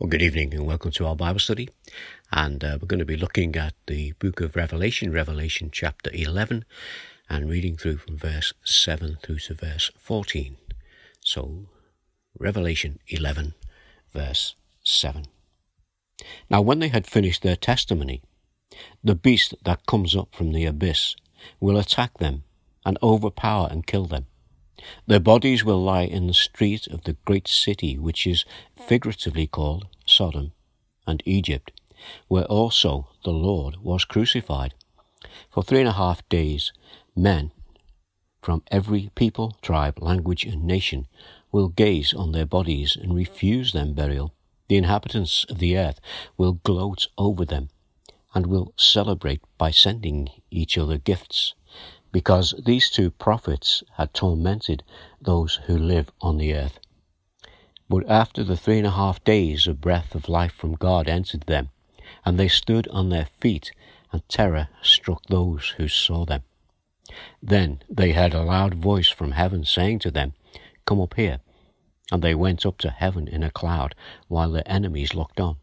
Well, good evening and welcome to our Bible study. And uh, we're going to be looking at the book of Revelation, Revelation chapter 11, and reading through from verse 7 through to verse 14. So, Revelation 11, verse 7. Now, when they had finished their testimony, the beast that comes up from the abyss will attack them and overpower and kill them their bodies will lie in the street of the great city, which is figuratively called Sodom and Egypt, where also the Lord was crucified. For three and a half days, men from every people, tribe, language, and nation will gaze on their bodies and refuse them burial. The inhabitants of the earth will gloat over them and will celebrate by sending each other gifts because these two prophets had tormented those who live on the earth. But after the three and a half days, a breath of life from God entered them, and they stood on their feet, and terror struck those who saw them. Then they heard a loud voice from heaven saying to them, Come up here. And they went up to heaven in a cloud, while their enemies looked on.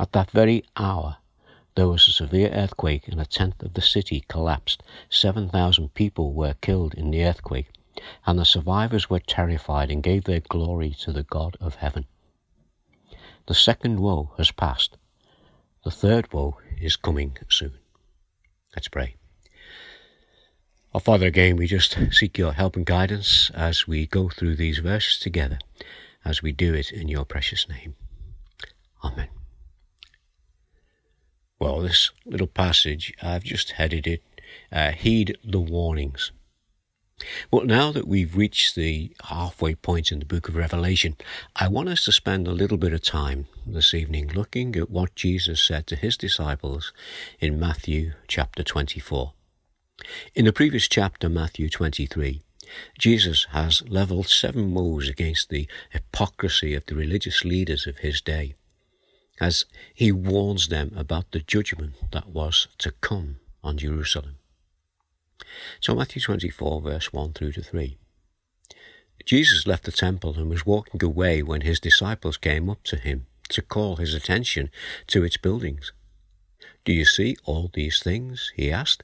At that very hour, there was a severe earthquake and a tenth of the city collapsed. 7,000 people were killed in the earthquake, and the survivors were terrified and gave their glory to the God of heaven. The second woe has passed. The third woe is coming soon. Let's pray. Our Father, again, we just seek your help and guidance as we go through these verses together, as we do it in your precious name. Amen. Well, this little passage, I've just headed it, uh, Heed the Warnings. Well, now that we've reached the halfway point in the book of Revelation, I want us to spend a little bit of time this evening looking at what Jesus said to his disciples in Matthew chapter 24. In the previous chapter, Matthew 23, Jesus has leveled seven woes against the hypocrisy of the religious leaders of his day as he warns them about the judgment that was to come on Jerusalem. So, Matthew 24, verse 1 through to 3. Jesus left the temple and was walking away when his disciples came up to him to call his attention to its buildings. Do you see all these things? he asked.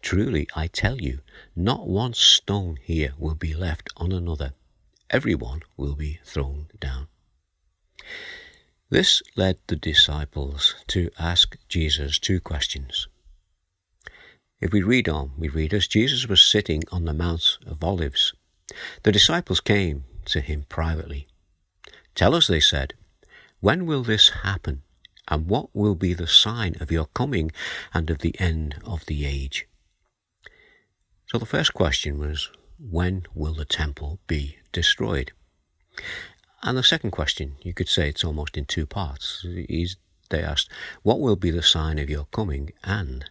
Truly, I tell you, not one stone here will be left on another. Every one will be thrown down. This led the disciples to ask Jesus two questions. If we read on, we read as Jesus was sitting on the Mount of Olives, the disciples came to him privately. Tell us, they said, when will this happen, and what will be the sign of your coming and of the end of the age? So the first question was, when will the temple be destroyed? And the second question, you could say it's almost in two parts. Is they asked, What will be the sign of your coming and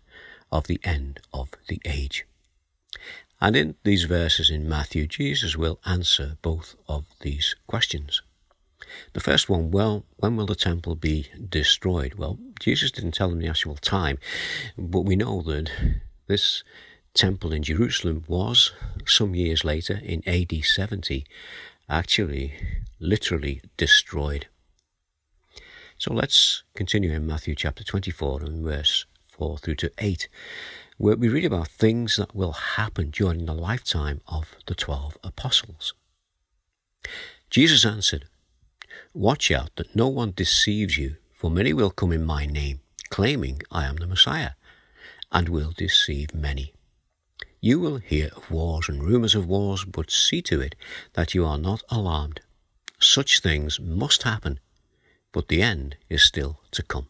of the end of the age? And in these verses in Matthew, Jesus will answer both of these questions. The first one, well, when will the temple be destroyed? Well, Jesus didn't tell them the actual time, but we know that this temple in Jerusalem was some years later in AD 70 actually literally destroyed. So let's continue in Matthew chapter 24 and verse 4 through to 8, where we read about things that will happen during the lifetime of the twelve apostles. Jesus answered, Watch out that no one deceives you, for many will come in my name, claiming I am the Messiah, and will deceive many. You will hear of wars and rumours of wars, but see to it that you are not alarmed. Such things must happen, but the end is still to come.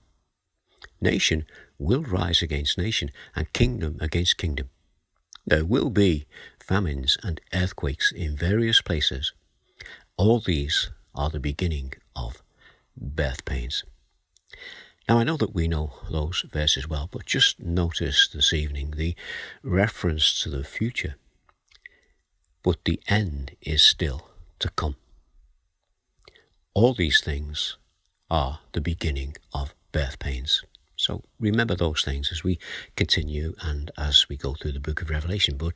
Nation will rise against nation, and kingdom against kingdom. There will be famines and earthquakes in various places. All these are the beginning of birth pains. Now, I know that we know those verses well, but just notice this evening the reference to the future. But the end is still to come. All these things are the beginning of birth pains. So remember those things as we continue and as we go through the book of Revelation. But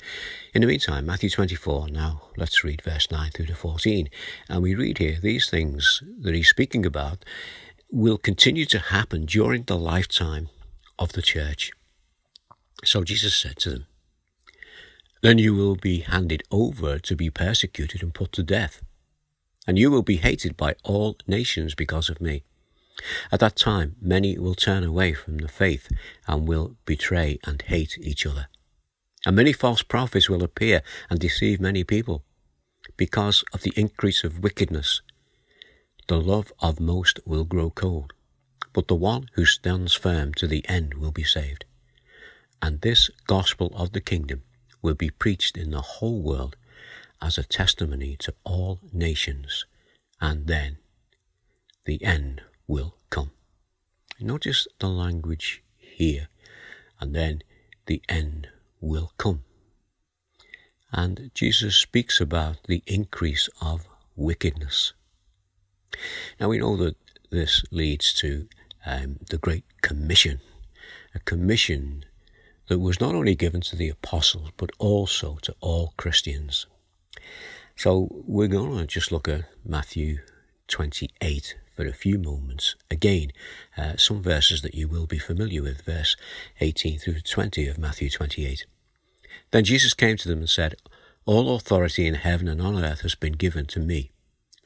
in the meantime, Matthew 24, now let's read verse 9 through to 14. And we read here these things that he's speaking about will continue to happen during the lifetime of the church. So Jesus said to them, Then you will be handed over to be persecuted and put to death, and you will be hated by all nations because of me. At that time, many will turn away from the faith and will betray and hate each other. And many false prophets will appear and deceive many people. Because of the increase of wickedness, the love of most will grow cold, but the one who stands firm to the end will be saved. And this gospel of the kingdom will be preached in the whole world as a testimony to all nations, and then the end will come. Notice the language here, and then the end will come. And Jesus speaks about the increase of wickedness. Now we know that this leads to um, the Great Commission, a commission that was not only given to the apostles but also to all Christians. So we're going to just look at Matthew 28 for a few moments. Again, uh, some verses that you will be familiar with, verse 18 through 20 of Matthew 28. Then Jesus came to them and said, All authority in heaven and on earth has been given to me.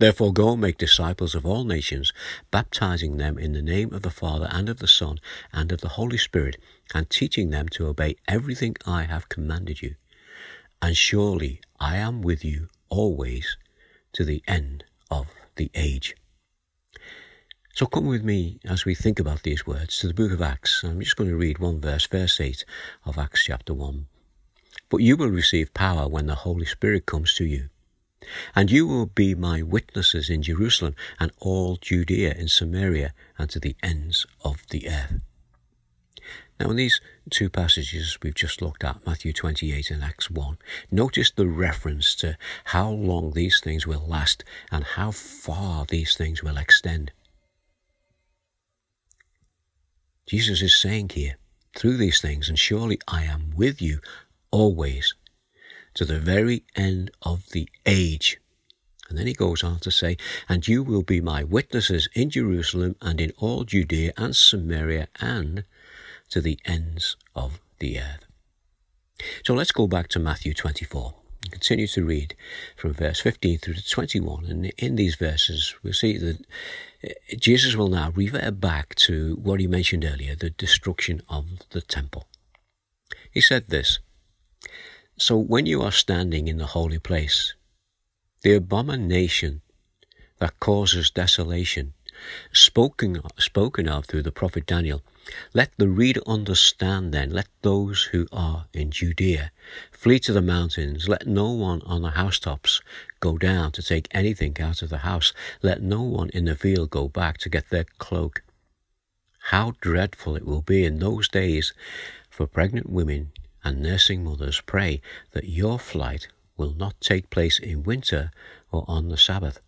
Therefore go and make disciples of all nations, baptizing them in the name of the Father and of the Son and of the Holy Spirit, and teaching them to obey everything I have commanded you. And surely I am with you always to the end of the age. So come with me as we think about these words to the book of Acts. I'm just going to read one verse, verse 8 of Acts chapter 1. But you will receive power when the Holy Spirit comes to you. And you will be my witnesses in Jerusalem and all Judea and Samaria and to the ends of the earth. Now, in these two passages we've just looked at, Matthew 28 and Acts 1, notice the reference to how long these things will last and how far these things will extend. Jesus is saying here, through these things, and surely I am with you always to the very end of the age. And then he goes on to say, And you will be my witnesses in Jerusalem and in all Judea and Samaria and to the ends of the earth. So let's go back to Matthew 24 and continue to read from verse 15 through to 21. And in these verses, we'll see that uh, Jesus will now revert back to what he mentioned earlier the destruction of the temple. He said this So when you are standing in the holy place, the abomination that causes desolation, spoken, spoken of through the prophet Daniel, let the reader understand then, let those who are in Judea flee to the mountains, let no one on the housetops go down to take anything out of the house, let no one in the field go back to get their cloak. How dreadful it will be in those days for pregnant women and nursing mothers. Pray that your flight will not take place in winter or on the Sabbath,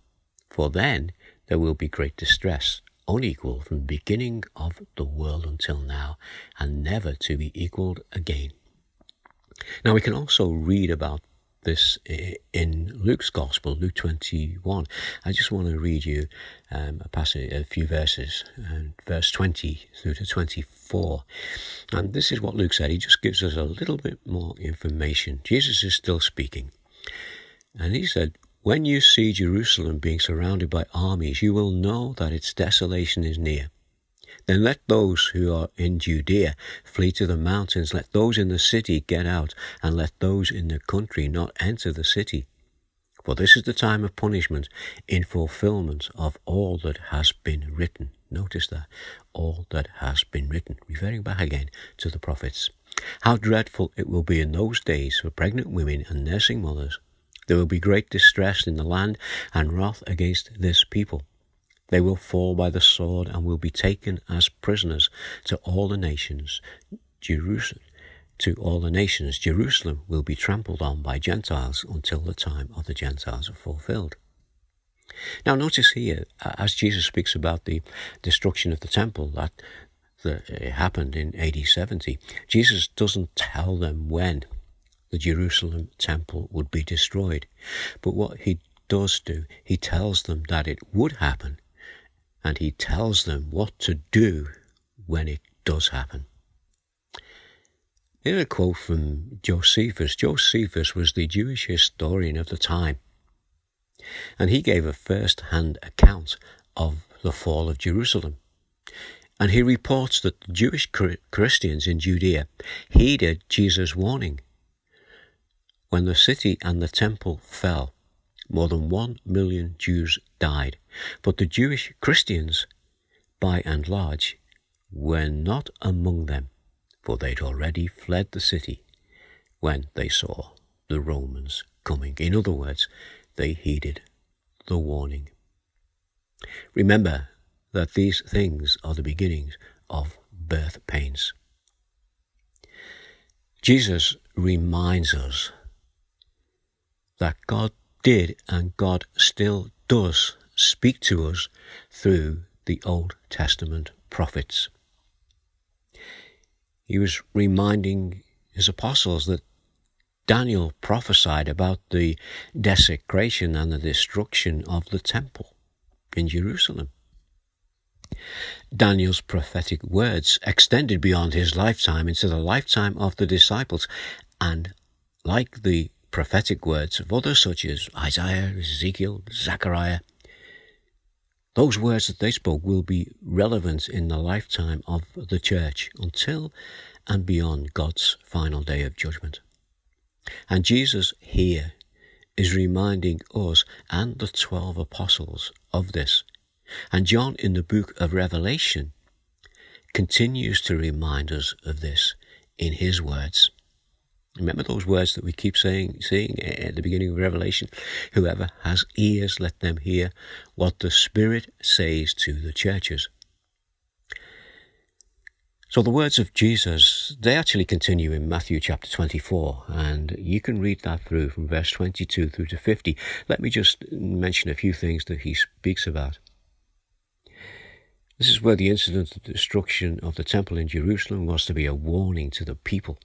for then there will be great distress unequal from the beginning of the world until now, and never to be equaled again. Now, we can also read about this in Luke's Gospel, Luke 21. I just want to read you um, a passage, a few verses, verse 20 through to 24. And this is what Luke said. He just gives us a little bit more information. Jesus is still speaking. And he said, when you see Jerusalem being surrounded by armies, you will know that its desolation is near. Then let those who are in Judea flee to the mountains, let those in the city get out, and let those in the country not enter the city. For this is the time of punishment in fulfillment of all that has been written. Notice that. All that has been written. Referring back again to the prophets. How dreadful it will be in those days for pregnant women and nursing mothers there will be great distress in the land and wrath against this people. They will fall by the sword and will be taken as prisoners to all the nations. Jerusalem, to all the nations, Jerusalem will be trampled on by Gentiles until the time of the Gentiles are fulfilled. Now, notice here, uh, as Jesus speaks about the destruction of the temple that, that uh, happened in AD 70, Jesus doesn't tell them when the Jerusalem temple would be destroyed. But what he does do, he tells them that it would happen and he tells them what to do when it does happen. Here's a quote from Josephus. Josephus was the Jewish historian of the time, and he gave a first hand account of the fall of Jerusalem. And he reports that the Jewish Christians in Judea heeded Jesus' warning. When the city and the temple fell, more than one million Jews died, but the Jewish Christians, by and large, were not among them, for they'd already fled the city when they saw the Romans coming. In other words, they heeded the warning. Remember that these things are the beginnings of birth pains. Jesus reminds us that God did and God still does speak to us through the Old Testament prophets. He was reminding his apostles that Daniel prophesied about the desecration and the destruction of the temple in Jerusalem. Daniel's prophetic words extended beyond his lifetime into the lifetime of the disciples, and like the prophetic words of others such as Isaiah, Ezekiel, Zechariah, those words that they spoke will be relevant in the lifetime of the church until and beyond God's final day of judgment. And Jesus here is reminding us and the twelve apostles of this. And John in the book of Revelation continues to remind us of this in his words. Remember those words that we keep saying, at the beginning of Revelation? Whoever has ears, let them hear what the Spirit says to the churches. So the words of Jesus, they actually continue in Matthew chapter 24, and you can read that through from verse 22 through to 50. Let me just mention a few things that he speaks about. This is where the incident of the destruction of the temple in Jerusalem was to be a warning to the people,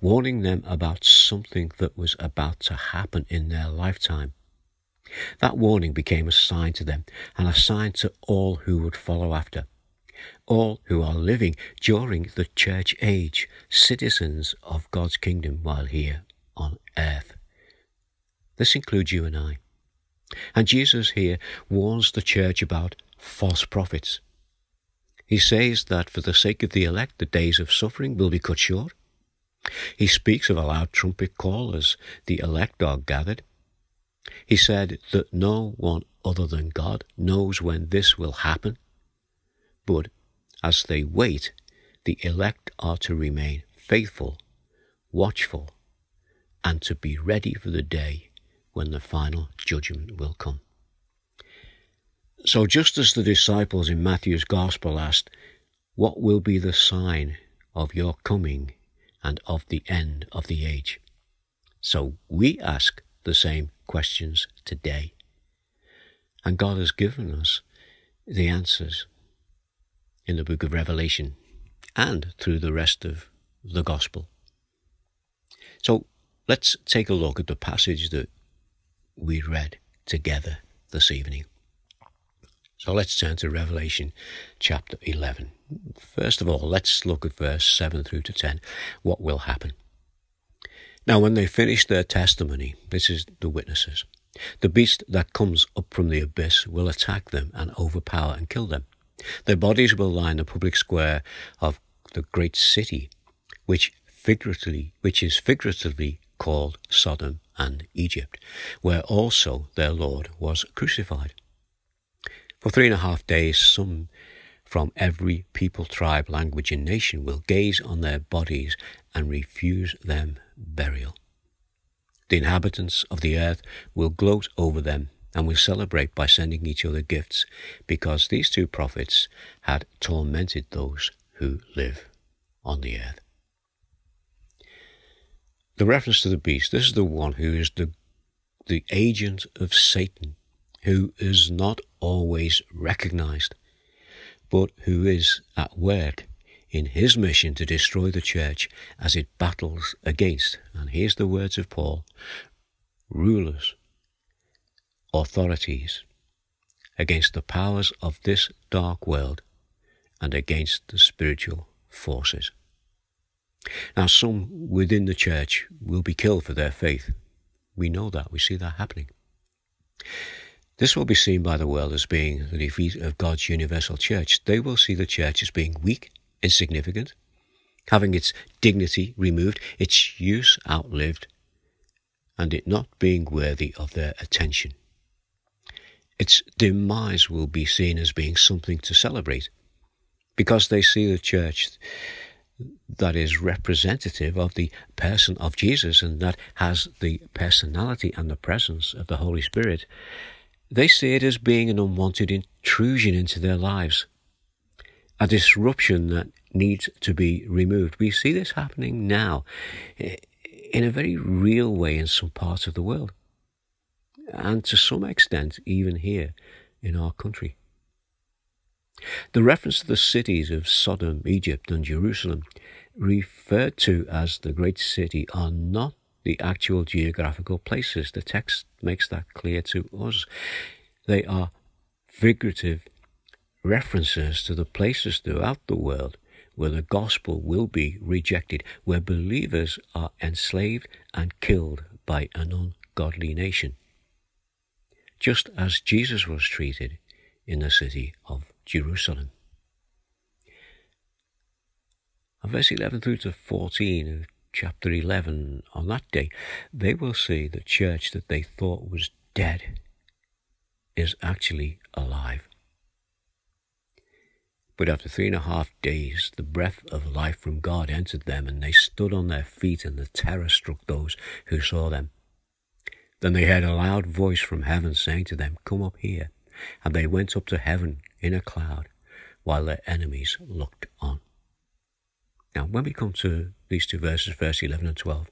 warning them about something that was about to happen in their lifetime. That warning became a sign to them and a sign to all who would follow after all who are living during the church age, citizens of God's kingdom while here on earth. This includes you and I. And Jesus here warns the church about false prophets. He says that for the sake of the elect, the days of suffering will be cut short. He speaks of a loud trumpet call as the elect are gathered. He said that no one other than God knows when this will happen. But as they wait, the elect are to remain faithful, watchful, and to be ready for the day when the final judgment will come. So, just as the disciples in Matthew's Gospel asked, What will be the sign of your coming and of the end of the age? So, we ask the same questions today. And God has given us the answers in the book of Revelation and through the rest of the Gospel. So let's take a look at the passage that we read together this evening. So let's turn to Revelation chapter 11. First of all, let's look at verse 7 through to 10. What will happen? Now, when they finish their testimony, this is the witnesses, the beast that comes up from the abyss will attack them and overpower and kill them. Their bodies will lie in the public square of the great city, which figuratively, which is figuratively called Sodom and Egypt, where also their Lord was crucified. For three and a half days, some from every people, tribe, language, and nation will gaze on their bodies and refuse them burial. The inhabitants of the earth will gloat over them and will celebrate by sending each other gifts because these two prophets had tormented those who live on the earth. The reference to the beast, this is the one who is the, the agent of Satan, who is not always recognized, but who is at work in his mission to destroy the church as it battles against, and here's the words of Paul, rulers authorities, against the powers of this dark world and against the spiritual forces. Now, some within the church will be killed for their faith. We know that. We see that happening. This will be seen by the world as being the defeat of God's universal church. They will see the church as being weak, insignificant, having its dignity removed, its use outlived, and it not being worthy of their attention. Its demise will be seen as being something to celebrate because they see the church that is representative of the person of Jesus and that has the personality and the presence of the Holy Spirit. They see it as being an unwanted intrusion into their lives, a disruption that needs to be removed. We see this happening now eh, in a very real way in some parts of the world, and to some extent, even here in our country. The reference to the cities of Sodom, Egypt, and Jerusalem, referred to as the great city, are not the actual geographical places. The text makes that clear to us. They are figurative references to the places throughout the world where the gospel will be rejected, where believers are enslaved and killed by an ungodly nation. Just as Jesus was treated in the city of Jerusalem. And verse 11 through to 14 of chapter 11, on that day, they will see the church that they thought was dead is actually alive. But after three and a half days, the breath of life from God entered them, and they stood on their feet, and the terror struck those who saw them. Then they heard a loud voice from heaven saying to them, Come up here. And they went up to heaven in a cloud, while their enemies looked on. Now, when we come to these two verses, verse 11 and 12,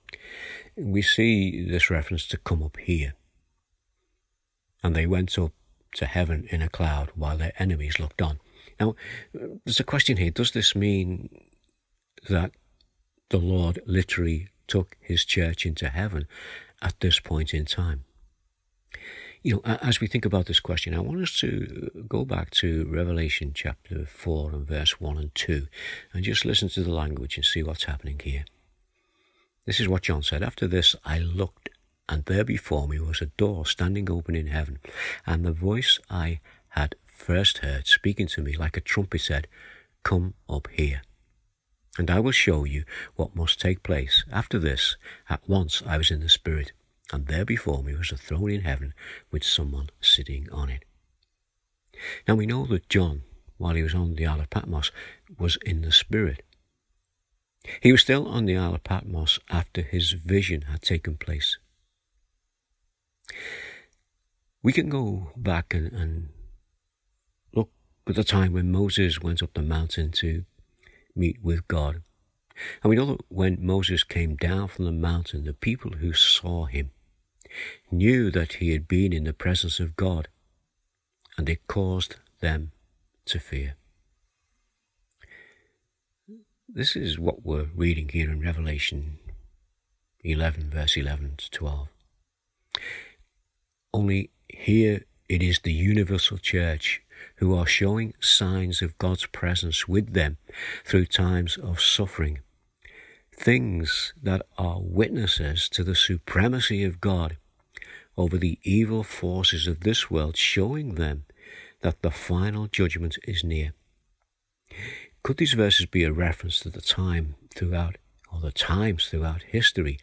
we see this reference to come up here. And they went up to heaven in a cloud, while their enemies looked on. Now, there's a question here. Does this mean that the Lord literally took his church into heaven at this point in time? You know, as we think about this question, I want us to go back to Revelation chapter 4 and verse 1 and 2 and just listen to the language and see what's happening here. This is what John said. After this, I looked, and there before me was a door standing open in heaven, and the voice I had first heard speaking to me like a trumpet said, Come up here, and I will show you what must take place. After this, at once I was in the Spirit, and there before me was a throne in heaven with someone sitting on it. Now we know that John, while he was on the Isle of Patmos, was in the Spirit. He was still on the Isle of Patmos after his vision had taken place. We can go back and, and at the time when Moses went up the mountain to meet with God. And we know that when Moses came down from the mountain, the people who saw him knew that he had been in the presence of God, and it caused them to fear. This is what we're reading here in Revelation 11, verse 11 to 12. Only here it is the universal church who are showing signs of God's presence with them through times of suffering. Things that are witnesses to the supremacy of God over the evil forces of this world, showing them that the final judgment is near. Could these verses be a reference to the time throughout, or the times throughout history,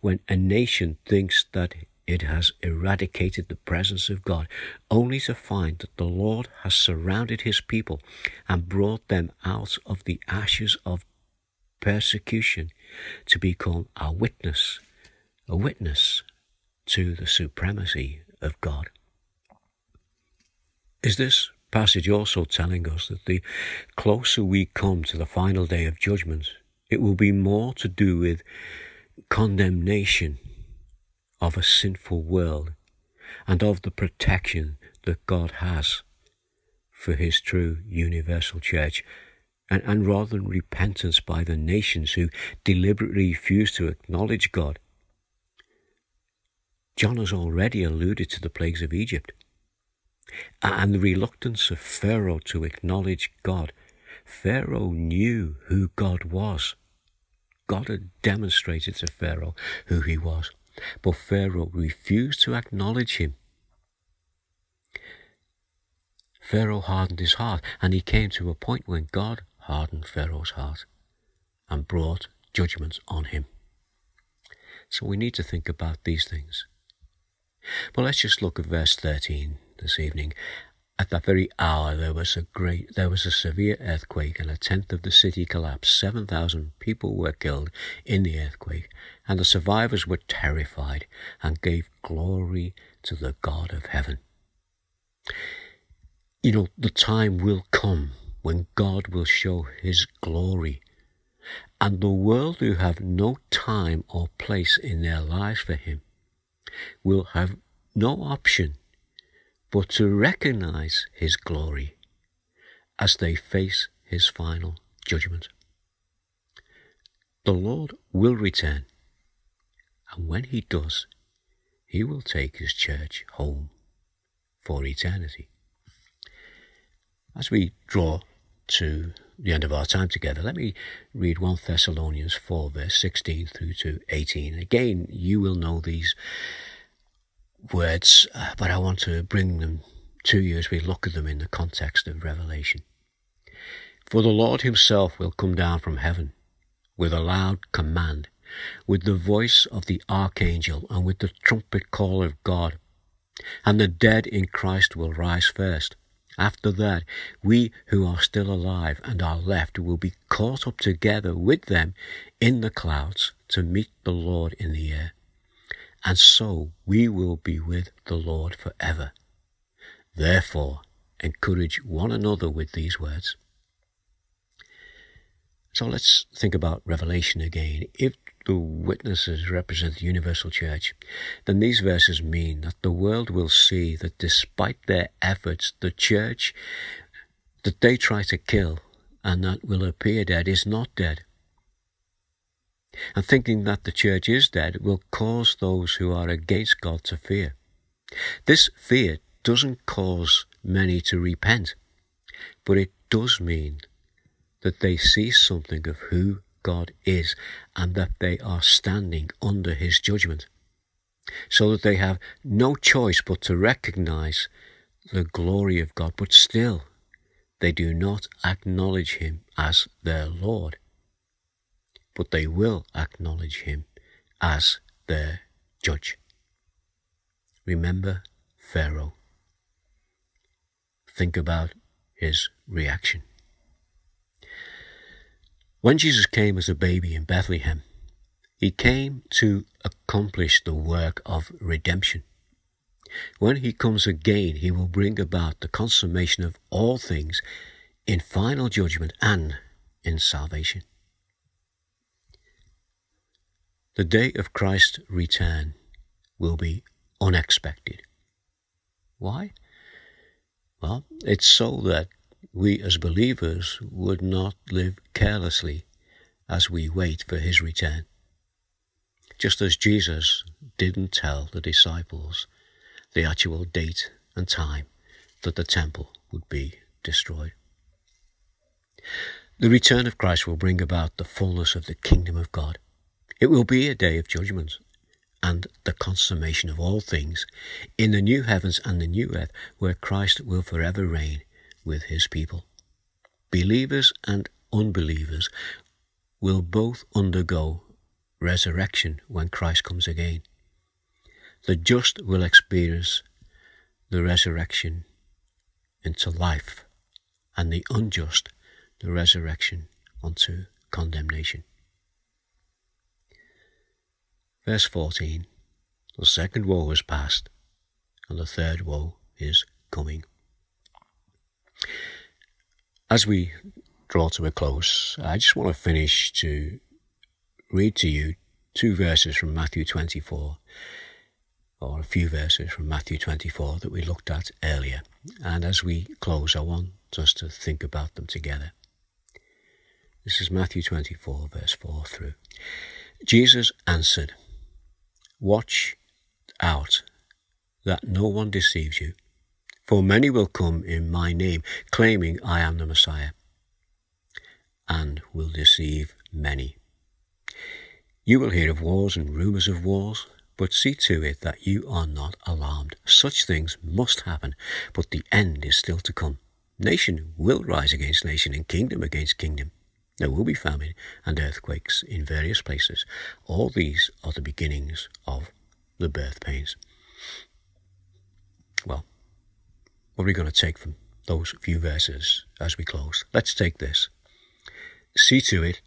when a nation thinks that it has eradicated the presence of God, only to find that the Lord has surrounded his people and brought them out of the ashes of persecution to become a witness, a witness to the supremacy of God. Is this passage also telling us that the closer we come to the final day of judgment, it will be more to do with condemnation of a sinful world and of the protection that God has for his true universal church. And, and rather than repentance by the nations who deliberately refuse to acknowledge God, John has already alluded to the plagues of Egypt. and the reluctance of Pharaoh to acknowledge God. Pharaoh knew who God was. God had demonstrated to Pharaoh who he was, but Pharaoh refused to acknowledge him. Pharaoh hardened his heart, and he came to a point when God hardened Pharaoh's heart and brought judgments on him. So we need to think about these things. But let's just look at verse 13 this evening. At that very hour there was a great there was a severe earthquake and a tenth of the city collapsed. Seven thousand people were killed in the earthquake, and the survivors were terrified and gave glory to the God of heaven. You know, the time will come when God will show his glory. And the world who have no time or place in their lives for him will have no option but to recognize his glory as they face his final judgment. The Lord will return, and when he does, he will take his church home for eternity. As we draw to the end of our time together, let me read 1 Thessalonians 4, verse 16 through to 18. Again, you will know these words, uh, but I want to bring them to you as we look at them in the context of Revelation. For the Lord himself will come down from heaven with a loud command, with the voice of the archangel, and with the trumpet call of God. And the dead in Christ will rise first. After that, we who are still alive and are left will be caught up together with them in the clouds to meet the Lord in the air and so we will be with the Lord forever. Therefore, encourage one another with these words. So let's think about Revelation again. If the witnesses represent the universal church, then these verses mean that the world will see that despite their efforts, the church that they try to kill and that will appear dead is not dead and thinking that the church is dead will cause those who are against God to fear. This fear doesn't cause many to repent, but it does mean that they see something of who God is and that they are standing under his judgment, so that they have no choice but to recognize the glory of God, but still they do not acknowledge him as their Lord but they will acknowledge him as their judge. Remember Pharaoh. Think about his reaction. When Jesus came as a baby in Bethlehem, he came to accomplish the work of redemption. When he comes again, he will bring about the consummation of all things in final judgment and in salvation. The day of Christ's return will be unexpected. Why? Well, it's so that we as believers would not live carelessly as we wait for his return. Just as Jesus didn't tell the disciples the actual date and time that the temple would be destroyed. The return of Christ will bring about the fullness of the kingdom of God. It will be a day of judgment and the consummation of all things in the new heavens and the new earth where Christ will forever reign with his people. Believers and unbelievers will both undergo resurrection when Christ comes again. The just will experience the resurrection into life, and the unjust the resurrection unto condemnation. Verse 14 The second woe is past, and the third woe is coming. As we draw to a close, I just want to finish to read to you two verses from Matthew 24, or a few verses from Matthew 24 that we looked at earlier. And as we close, I want us to think about them together. This is Matthew 24, verse 4 through. Jesus answered, Watch out that no one deceives you, For many will come in my name, claiming I am the Messiah, and will deceive many. You will hear of wars and rumours of wars, but see to it that you are not alarmed. Such things must happen, but the end is still to come. Nation will rise against nation and kingdom against kingdom. There will be famine and earthquakes in various places. All these are the beginnings of the birth pains. Well, what are we going to take from those few verses as we close? Let's take this. See to it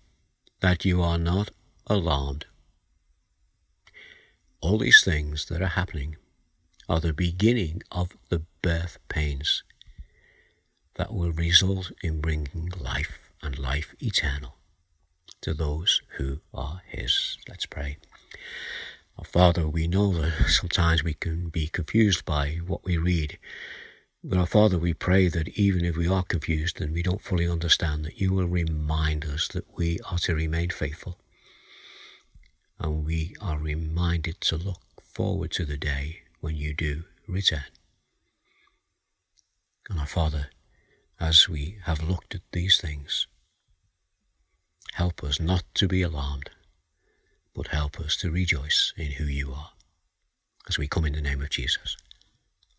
that you are not alarmed. All these things that are happening are the beginning of the birth pains that will result in bringing life and life eternal to those who are His. Let's pray. Our Father, we know that sometimes we can be confused by what we read. But our Father, we pray that even if we are confused and we don't fully understand, that you will remind us that we are to remain faithful. And we are reminded to look forward to the day when you do return. And our Father, as we have looked at these things. Help us not to be alarmed, but help us to rejoice in who you are. As we come in the name of Jesus.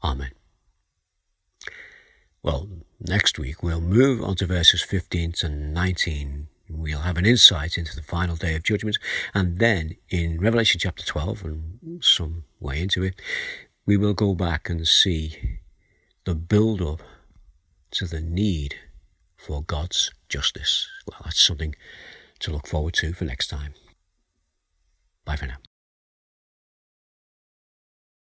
Amen. Well, next week we'll move on to verses 15 to 19. We'll have an insight into the final day of judgment. And then in Revelation chapter 12, and some way into it, we will go back and see the build up to the need for God's justice. Well, that's something to look forward to for next time. Bye for now.